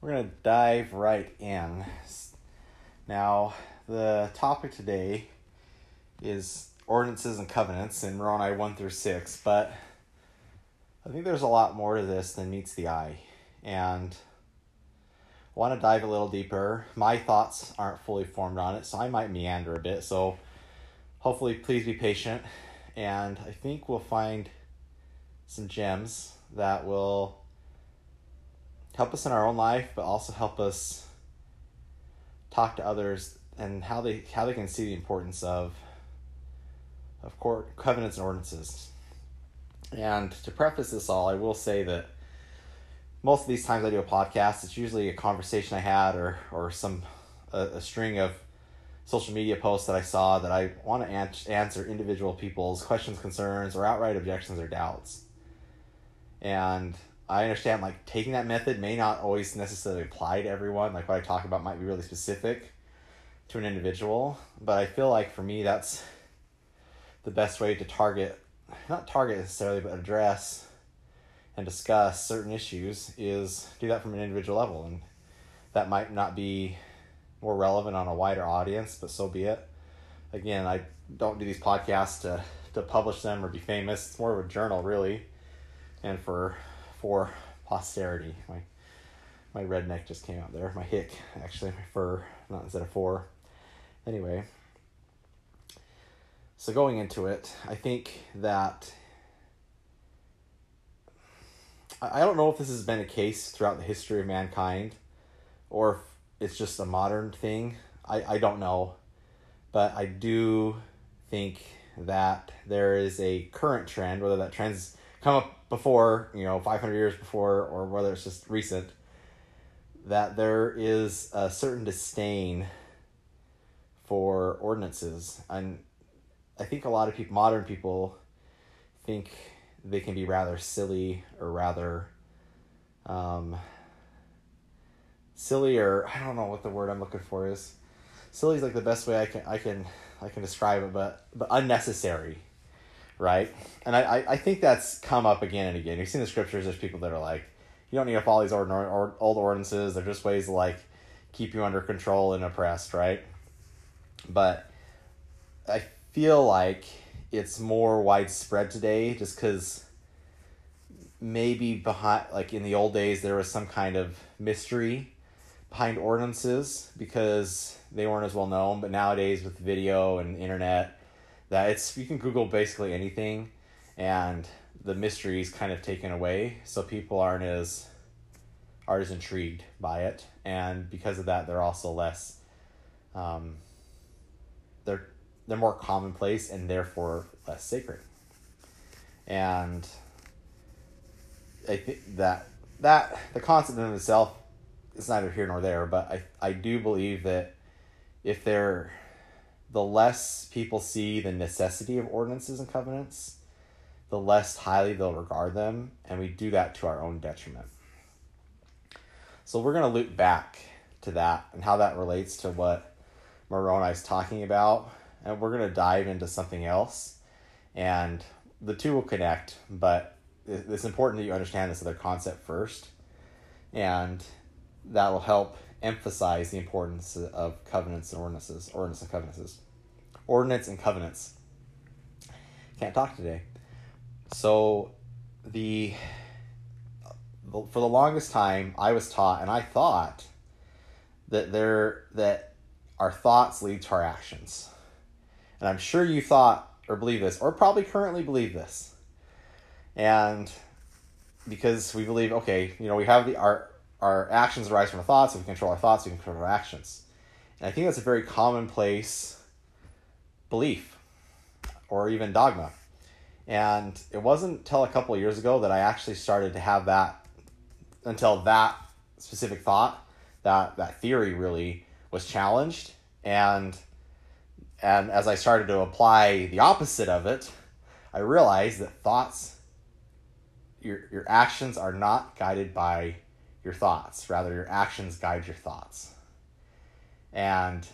We're going to dive right in. Now, the topic today is ordinances and covenants in Moroni 1 through 6, but I think there's a lot more to this than meets the eye. And I want to dive a little deeper. My thoughts aren't fully formed on it, so I might meander a bit. So hopefully, please be patient. And I think we'll find some gems that will help us in our own life, but also help us talk to others and how they how they can see the importance of of court covenants and ordinances. And to preface this all, I will say that most of these times I do a podcast, it's usually a conversation I had or or some a, a string of social media posts that I saw that I want to an- answer individual people's questions, concerns, or outright objections or doubts. And I understand like taking that method may not always necessarily apply to everyone. Like what I talk about might be really specific to an individual, but I feel like for me that's the best way to target not target necessarily but address and discuss certain issues is do that from an individual level and that might not be more relevant on a wider audience, but so be it. Again, I don't do these podcasts to to publish them or be famous. It's more of a journal really and for for posterity. My my redneck just came out there. My hick, actually, my fur, not instead of four. Anyway, so going into it, I think that I don't know if this has been a case throughout the history of mankind, or if it's just a modern thing. I, I don't know, but I do think that there is a current trend, whether that trend's come up before, you know, 500 years before, or whether it's just recent, that there is a certain disdain for ordinances. And I think a lot of people, modern people, think they can be rather silly or rather um, silly or I don't know what the word I'm looking for is. Silly is like the best way I can I can I can describe it, but but unnecessary right? And I, I, think that's come up again and again. You've seen the scriptures, there's people that are like, you don't need to follow these old, old ordinances. They're just ways to like keep you under control and oppressed, right? But I feel like it's more widespread today just because maybe behind, like in the old days, there was some kind of mystery behind ordinances because they weren't as well known. But nowadays, with video and internet, that it's you can Google basically anything, and the mystery is kind of taken away, so people aren't as aren't as intrigued by it, and because of that, they're also less. Um, they're they're more commonplace and therefore less sacred. And I think that that the concept in itself is neither here nor there, but I I do believe that if they're the less people see the necessity of ordinances and covenants, the less highly they'll regard them, and we do that to our own detriment. So we're going to loop back to that and how that relates to what Moroni is talking about, and we're going to dive into something else, and the two will connect, but it's important that you understand this other concept first, and that will help emphasize the importance of covenants and ordinances, ordinance and covenants, ordinance and covenants. Can't talk today. So, the for the longest time, I was taught, and I thought that there that our thoughts lead to our actions, and I'm sure you thought or believe this, or probably currently believe this, and because we believe, okay, you know, we have the our our actions arise from our thoughts. If we control our thoughts, we can control our actions. And I think that's a very commonplace belief or even dogma. And it wasn't until a couple of years ago that I actually started to have that, until that specific thought, that, that theory really was challenged. And, and as I started to apply the opposite of it, I realized that thoughts, your, your actions are not guided by your thoughts. Rather, your actions guide your thoughts. And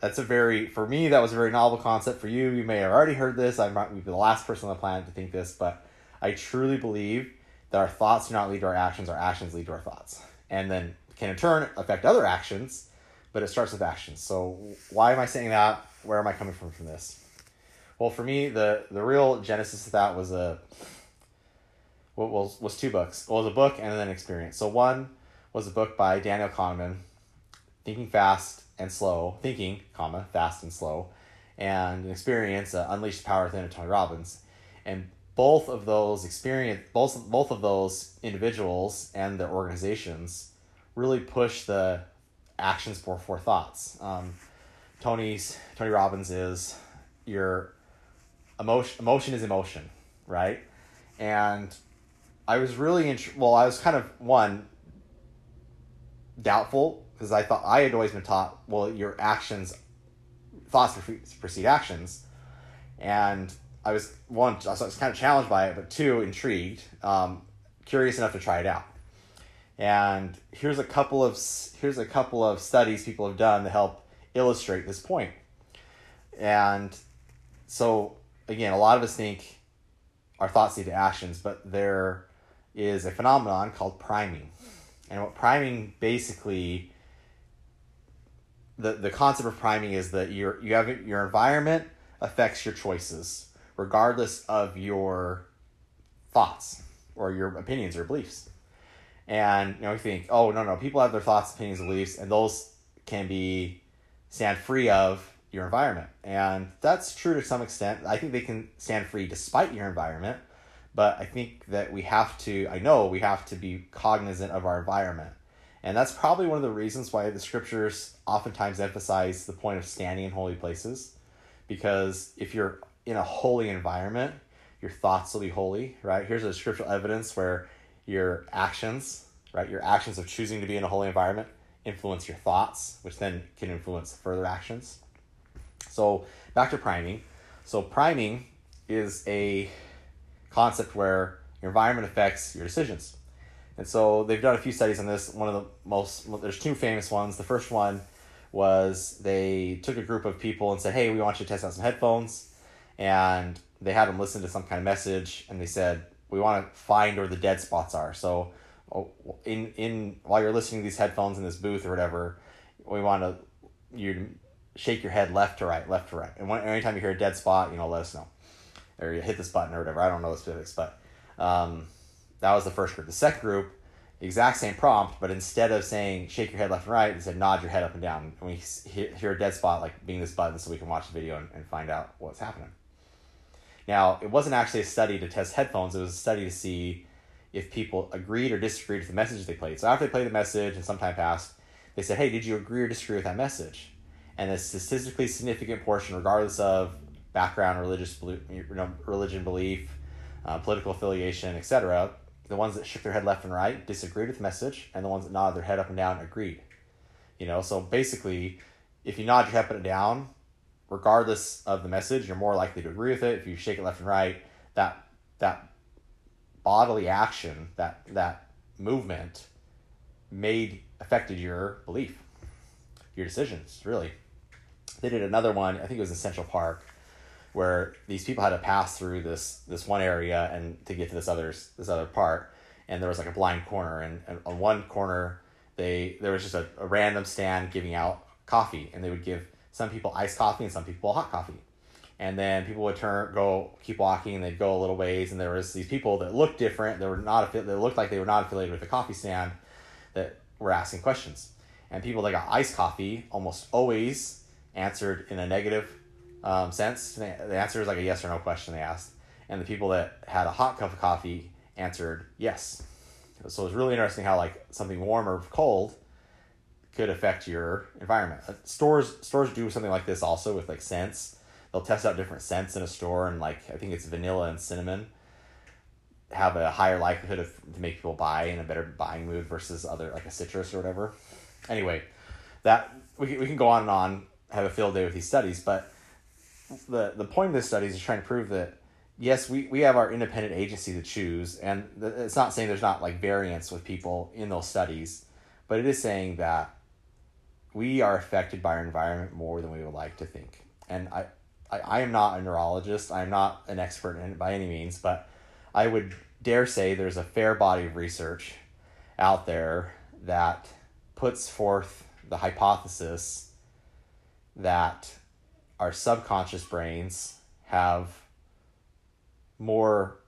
that's a very, for me, that was a very novel concept. For you, you may have already heard this. I might be the last person on the planet to think this, but I truly believe that our thoughts do not lead to our actions, our actions lead to our thoughts. And then can in turn affect other actions, but it starts with actions. So why am I saying that? Where am I coming from from this? Well, for me, the the real genesis of that was a what was was two books. Well, it was a book and then an experience. So one was a book by Daniel Kahneman, Thinking Fast and Slow, Thinking, comma, Fast and Slow, and an experience, uh, Power Within Tony Robbins. And both of those experience both both of those individuals and their organizations really push the actions before thoughts. Um, Tony's Tony Robbins is your emotion. Emotion is emotion, right? And I was really int- well. I was kind of one doubtful because I thought I had always been taught well your actions, thoughts precede actions, and I was one, I was kind of challenged by it, but two, intrigued, um, curious enough to try it out. And here's a couple of here's a couple of studies people have done to help illustrate this point. And so again, a lot of us think our thoughts lead to actions, but there is a phenomenon called priming. And what priming basically the, the concept of priming is that your you have your environment affects your choices regardless of your thoughts or your opinions or beliefs. And you know, we think, oh no, no, people have their thoughts, opinions, beliefs, and those can be stand free of your environment. And that's true to some extent. I think they can stand free despite your environment, but I think that we have to, I know we have to be cognizant of our environment. And that's probably one of the reasons why the scriptures oftentimes emphasize the point of standing in holy places. Because if you're in a holy environment, your thoughts will be holy, right? Here's a scriptural evidence where your actions, right, your actions of choosing to be in a holy environment influence your thoughts, which then can influence further actions. So, back to priming. So, priming is a concept where your environment affects your decisions. And so, they've done a few studies on this. One of the most, there's two famous ones. The first one was they took a group of people and said, Hey, we want you to test out some headphones. And they had them listen to some kind of message and they said we want to find where the dead spots are. So oh, in in while you're listening to these headphones in this booth or whatever we want to you shake your head left to right left to right. And when, anytime you hear a dead spot you know let us know. Or you hit this button or whatever. I don't know the specifics but um, that was the first group the second group exact same prompt but instead of saying shake your head left and right they said nod your head up and down and we hear a dead spot like being this button so we can watch the video and, and find out what's happening now, it wasn't actually a study to test headphones, it was a study to see if people agreed or disagreed with the message they played. So after they played the message and some time passed, they said, hey, did you agree or disagree with that message? And a statistically significant portion, regardless of background, religious you know, religion belief, uh, political affiliation, etc., the ones that shook their head left and right disagreed with the message, and the ones that nodded their head up and down agreed. You know, so basically, if you nod your head up and down, regardless of the message, you're more likely to agree with it. If you shake it left and right, that that bodily action, that that movement made affected your belief, your decisions, really. They did another one, I think it was in Central Park, where these people had to pass through this this one area and to get to this other this other part. And there was like a blind corner and, and on one corner they there was just a, a random stand giving out coffee and they would give some people iced coffee and some people hot coffee. And then people would turn, go, keep walking, and they'd go a little ways, and there was these people that looked different. They were not, they looked like they were not affiliated with the coffee stand, that were asking questions. And people that got iced coffee almost always answered in a negative um, sense. The answer was like a yes or no question they asked. And the people that had a hot cup of coffee answered yes. So it was really interesting how like something warm or cold could affect your environment. Uh, stores stores do something like this also with like scents. They'll test out different scents in a store, and like I think it's vanilla and cinnamon have a higher likelihood of to make people buy in a better buying mood versus other like a citrus or whatever. Anyway, that we we can go on and on have a field day with these studies, but the the point of this study is trying to prove that yes, we, we have our independent agency to choose, and it's not saying there's not like variance with people in those studies, but it is saying that we are affected by our environment more than we would like to think. And I, I, I am not a neurologist. I'm not an expert in it by any means, but I would dare say there's a fair body of research out there that puts forth the hypothesis that our subconscious brains have more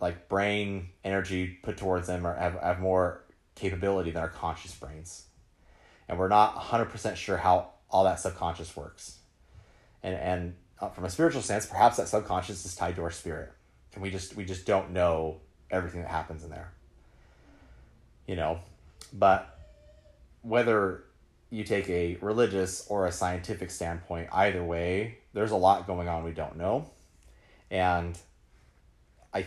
like brain energy put towards them or have, have more capability than our conscious brains. And we're not 100% sure how all that subconscious works. And, and uh, from a spiritual sense, perhaps that subconscious is tied to our spirit. And we just, we just don't know everything that happens in there. You know, but whether you take a religious or a scientific standpoint, either way, there's a lot going on we don't know. And I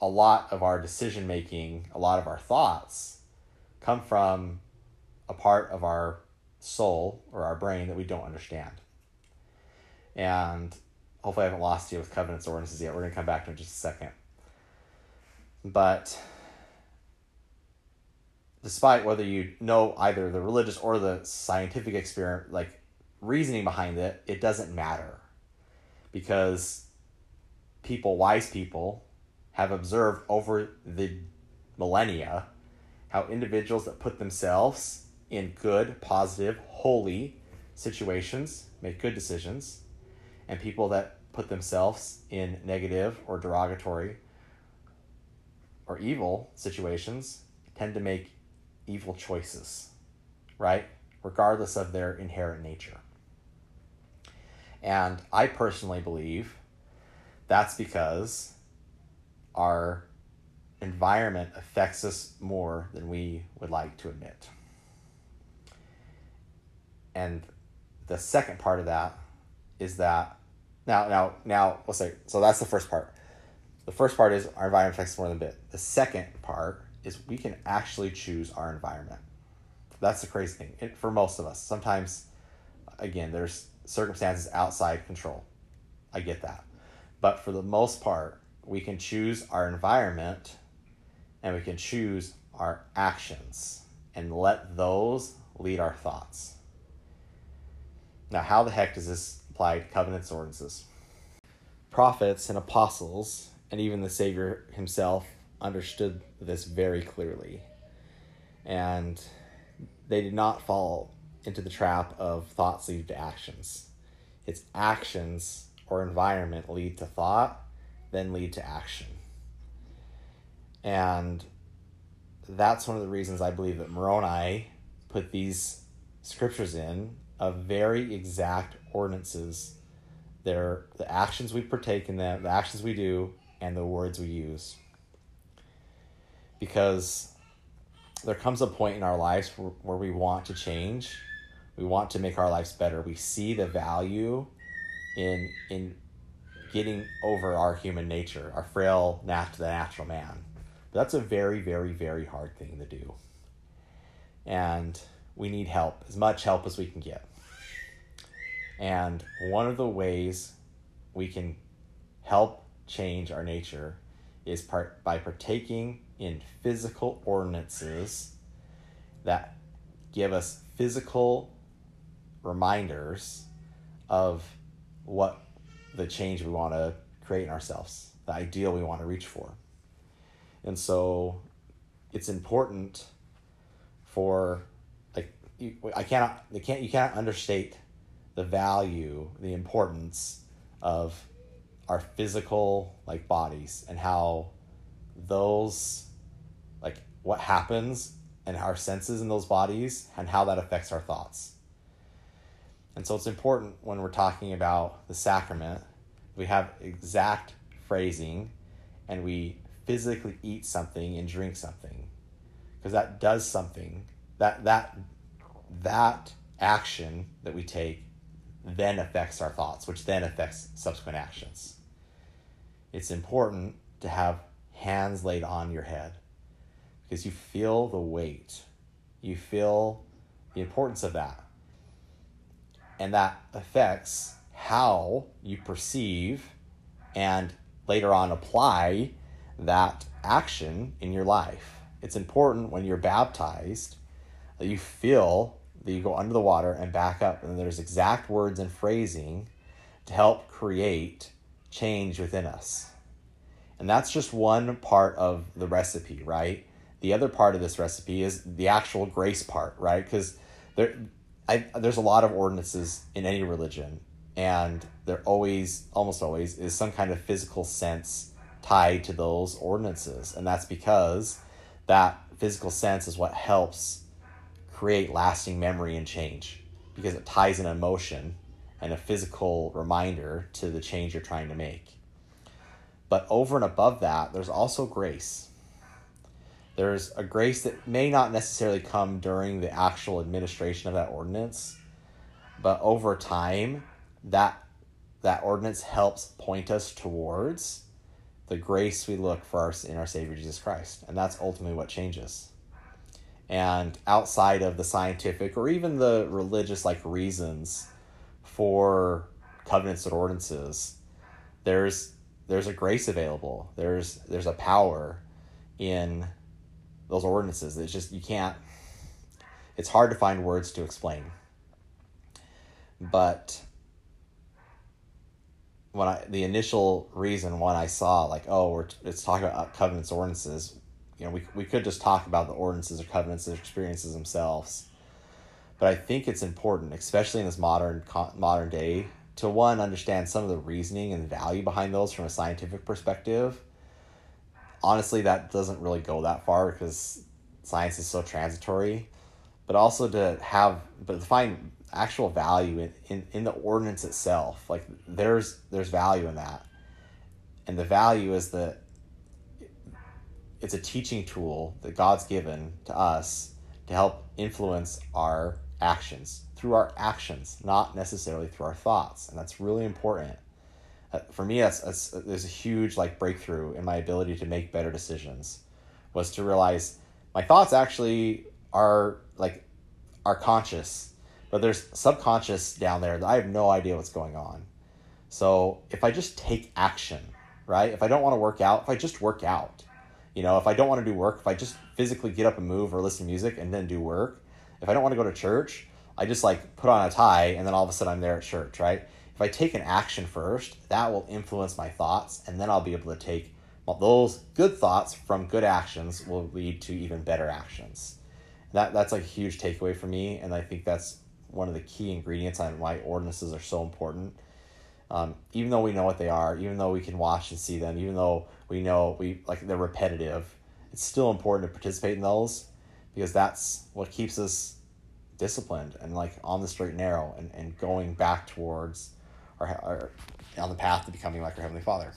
a lot of our decision making, a lot of our thoughts come from a part of our soul or our brain that we don't understand. And hopefully I haven't lost you with covenants ordinances yet. We're to come back to it in just a second. But despite whether you know either the religious or the scientific experiment, like reasoning behind it, it doesn't matter. Because people, wise people, have observed over the millennia how individuals that put themselves in good, positive, holy situations make good decisions, and people that put themselves in negative or derogatory or evil situations tend to make evil choices, right? Regardless of their inherent nature. And I personally believe that's because our environment affects us more than we would like to admit. And the second part of that is that now now now let's say so that's the first part. The first part is our environment affects more than a bit. The second part is we can actually choose our environment. That's the crazy thing it, for most of us. Sometimes, again, there's circumstances outside control. I get that. But for the most part, we can choose our environment and we can choose our actions and let those lead our thoughts. Now, how the heck does this apply to covenants ordinances? Prophets and apostles, and even the Savior himself, understood this very clearly. And they did not fall into the trap of thoughts lead to actions. It's actions or environment lead to thought, then lead to action. And that's one of the reasons I believe that Moroni put these scriptures in of very exact ordinances. They're the actions we partake in them, the actions we do, and the words we use. Because there comes a point in our lives where, where we want to change. We want to make our lives better. We see the value in in getting over our human nature, our frail, nat- the natural man. But that's a very, very, very hard thing to do. And we need help, as much help as we can get. And one of the ways we can help change our nature is part by partaking in physical ordinances that give us physical reminders of what the change we want to create in ourselves, the ideal we want to reach for. And so it's important for like you, I cannot they can't you cannot understate the value, the importance of our physical like bodies and how those what happens and our senses in those bodies and how that affects our thoughts. And so it's important when we're talking about the sacrament, we have exact phrasing and we physically eat something and drink something. Because that does something. That that that action that we take then affects our thoughts which then affects subsequent actions. It's important to have hands laid on your head because you feel the weight you feel the importance of that and that affects how you perceive and later on apply that action in your life. It's important when you're baptized that you feel that you go under the water and back up, and there's exact words and phrasing to help create change within us. And that's just one part of the recipe, right? The other part of this recipe is the actual grace part, right? Because there, I, there's a lot of ordinances in any religion, and there always, almost always, is some kind of physical sense tied to those ordinances, and that's because that physical sense is what helps create lasting memory and change because it ties an emotion and a physical reminder to the change you're trying to make. But over and above that, there's also grace. There's a grace that may not necessarily come during the actual administration of that ordinance, but over time, that that ordinance helps point us towards the grace we look for our, in our Savior Jesus Christ, and that's ultimately what changes. And outside of the scientific or even the religious like reasons for covenants and ordinances, there's there's a grace available. There's there's a power in those ordinances. It's just you can't. It's hard to find words to explain. But when I the initial reason when I saw like oh we're it's talking about covenants ordinances, you know we we could just talk about the ordinances or covenants or experiences themselves. But I think it's important, especially in this modern modern day, to one understand some of the reasoning and value behind those from a scientific perspective honestly that doesn't really go that far because science is so transitory but also to have but to find actual value in, in, in the ordinance itself like there's there's value in that and the value is that it's a teaching tool that god's given to us to help influence our actions through our actions, not necessarily through our thoughts. And that's really important. For me, that's, that's there's a huge like breakthrough in my ability to make better decisions. Was to realize my thoughts actually are like are conscious, but there's subconscious down there that I have no idea what's going on. So if I just take action, right? If I don't want to work out, if I just work out, you know, if I don't want to do work, if I just physically get up and move or listen to music and then do work, if I don't want to go to church, I just like put on a tie and then all of a sudden I'm there at church, right? If I take an action first, that will influence my thoughts and then I'll be able to take well, those good thoughts from good actions will lead to even better actions. That that's like a huge takeaway for me, and I think that's one of the key ingredients on why ordinances are so important. Um, even though we know what they are, even though we can watch and see them, even though we know we like they're repetitive, it's still important to participate in those because that's what keeps us disciplined and like on the straight and narrow and, and going back towards our, our on the path to becoming like our heavenly father